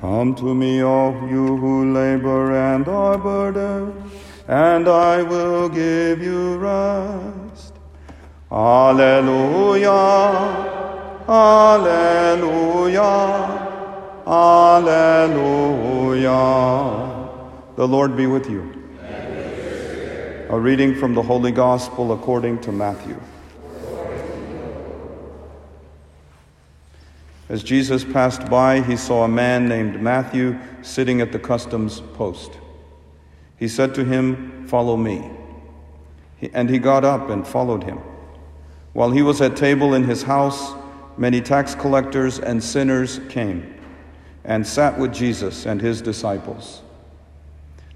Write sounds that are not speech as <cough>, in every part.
Come to me, all you who labor and are burdened, and I will give you rest. Alleluia, Alleluia, Alleluia. The Lord be with you. A reading from the Holy Gospel according to Matthew. As Jesus passed by, he saw a man named Matthew sitting at the customs post. He said to him, Follow me. And he got up and followed him. While he was at table in his house, many tax collectors and sinners came and sat with Jesus and his disciples.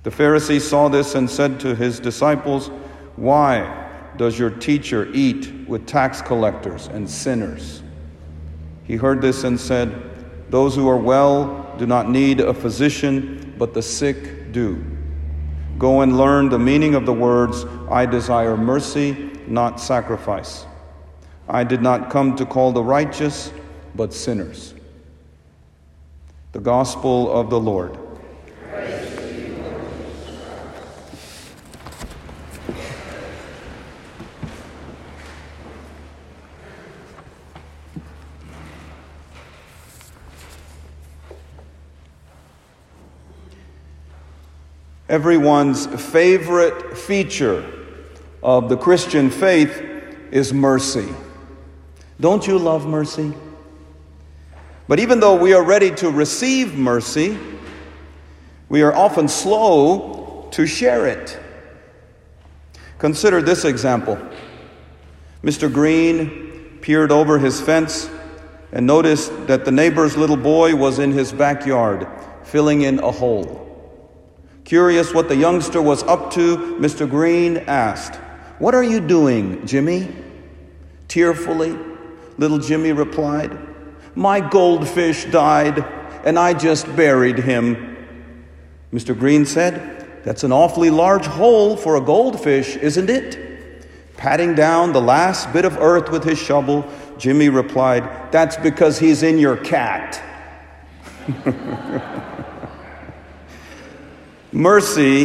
The Pharisee saw this and said to his disciples, Why does your teacher eat with tax collectors and sinners? He heard this and said, Those who are well do not need a physician, but the sick do. Go and learn the meaning of the words, I desire mercy, not sacrifice. I did not come to call the righteous, but sinners. The Gospel of the Lord. Everyone's favorite feature of the Christian faith is mercy. Don't you love mercy? But even though we are ready to receive mercy, we are often slow to share it. Consider this example Mr. Green peered over his fence and noticed that the neighbor's little boy was in his backyard filling in a hole. Curious what the youngster was up to, Mr. Green asked, What are you doing, Jimmy? Tearfully, little Jimmy replied, My goldfish died, and I just buried him. Mr. Green said, That's an awfully large hole for a goldfish, isn't it? Patting down the last bit of earth with his shovel, Jimmy replied, That's because he's in your cat. <laughs> Mercy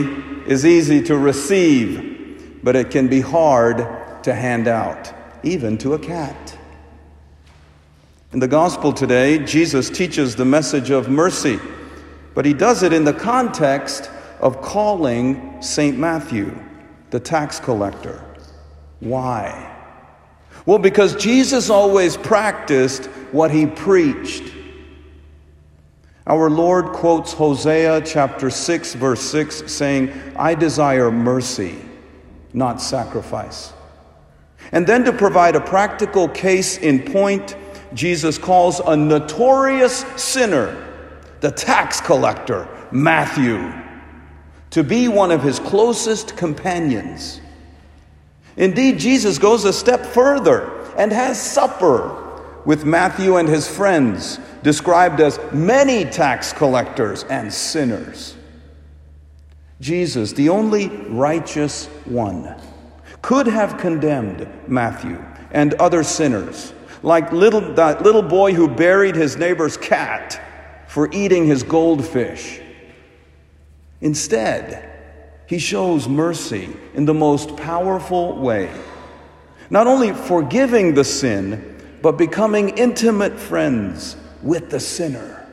is easy to receive, but it can be hard to hand out, even to a cat. In the gospel today, Jesus teaches the message of mercy, but he does it in the context of calling St. Matthew, the tax collector. Why? Well, because Jesus always practiced what he preached. Our Lord quotes Hosea chapter 6, verse 6, saying, I desire mercy, not sacrifice. And then to provide a practical case in point, Jesus calls a notorious sinner, the tax collector, Matthew, to be one of his closest companions. Indeed, Jesus goes a step further and has supper with Matthew and his friends, described as many tax collectors and sinners. Jesus, the only righteous one, could have condemned Matthew and other sinners, like little, that little boy who buried his neighbor's cat for eating his goldfish. Instead, he shows mercy in the most powerful way, not only forgiving the sin, but becoming intimate friends with the sinner.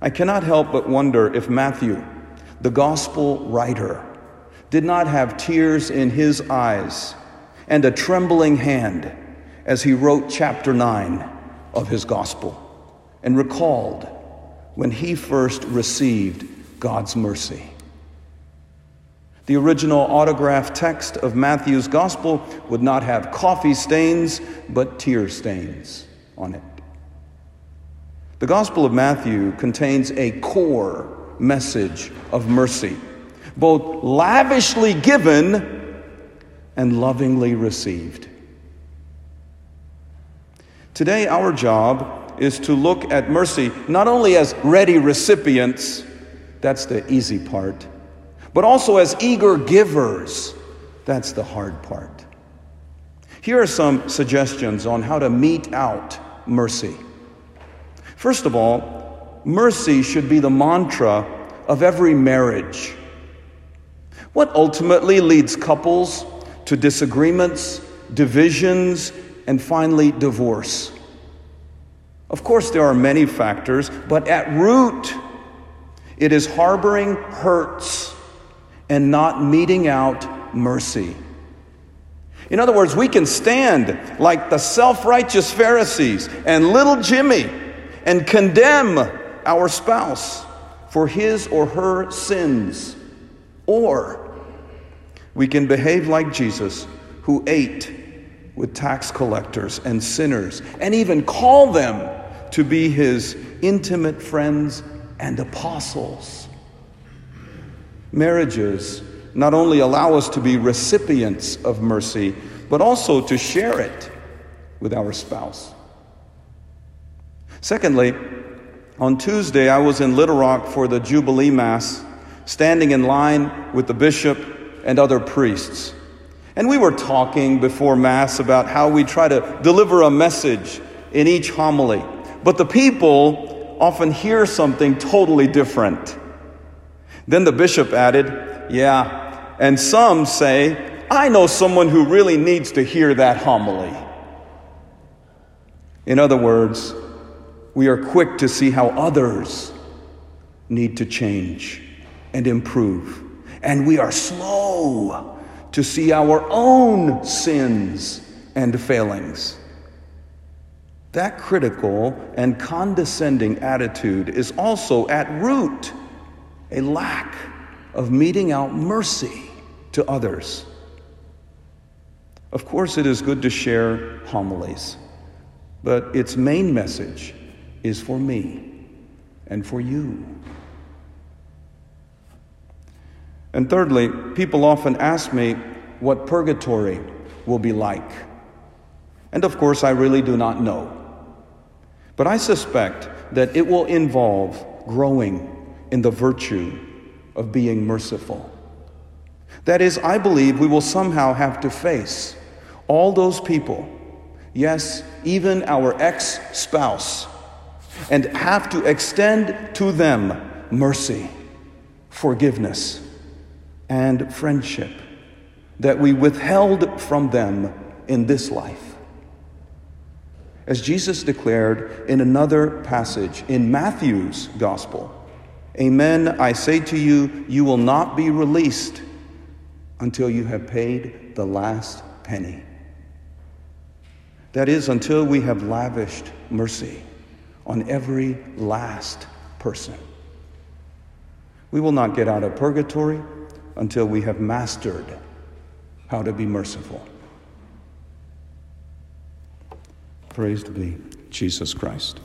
I cannot help but wonder if Matthew, the gospel writer, did not have tears in his eyes and a trembling hand as he wrote chapter 9 of his gospel and recalled when he first received God's mercy. The original autograph text of Matthew's gospel would not have coffee stains, but tear stains on it. The Gospel of Matthew contains a core message of mercy, both lavishly given and lovingly received. Today, our job is to look at mercy not only as ready recipients, that's the easy part but also as eager givers. That's the hard part. Here are some suggestions on how to mete out mercy. First of all, mercy should be the mantra of every marriage. What ultimately leads couples to disagreements, divisions, and finally divorce? Of course, there are many factors, but at root, it is harboring hurts and not meting out mercy. In other words, we can stand like the self righteous Pharisees and little Jimmy and condemn our spouse for his or her sins. Or we can behave like Jesus, who ate with tax collectors and sinners and even call them to be his intimate friends and apostles. Marriages not only allow us to be recipients of mercy, but also to share it with our spouse. Secondly, on Tuesday, I was in Little Rock for the Jubilee Mass, standing in line with the bishop and other priests. And we were talking before Mass about how we try to deliver a message in each homily. But the people often hear something totally different. Then the bishop added, Yeah, and some say, I know someone who really needs to hear that homily. In other words, we are quick to see how others need to change and improve. And we are slow to see our own sins and failings. That critical and condescending attitude is also at root a lack of meting out mercy to others. Of course, it is good to share homilies, but its main message is for me and for you. And thirdly, people often ask me what purgatory will be like. And of course, I really do not know. But I suspect that it will involve growing in the virtue of being merciful. That is, I believe we will somehow have to face all those people, yes, even our ex spouse, and have to extend to them mercy, forgiveness, and friendship that we withheld from them in this life. As Jesus declared in another passage in Matthew's Gospel, Amen, I say to you, you will not be released until you have paid the last penny. That is, until we have lavished mercy on every last person. We will not get out of purgatory until we have mastered how to be merciful. Praised be Jesus Christ.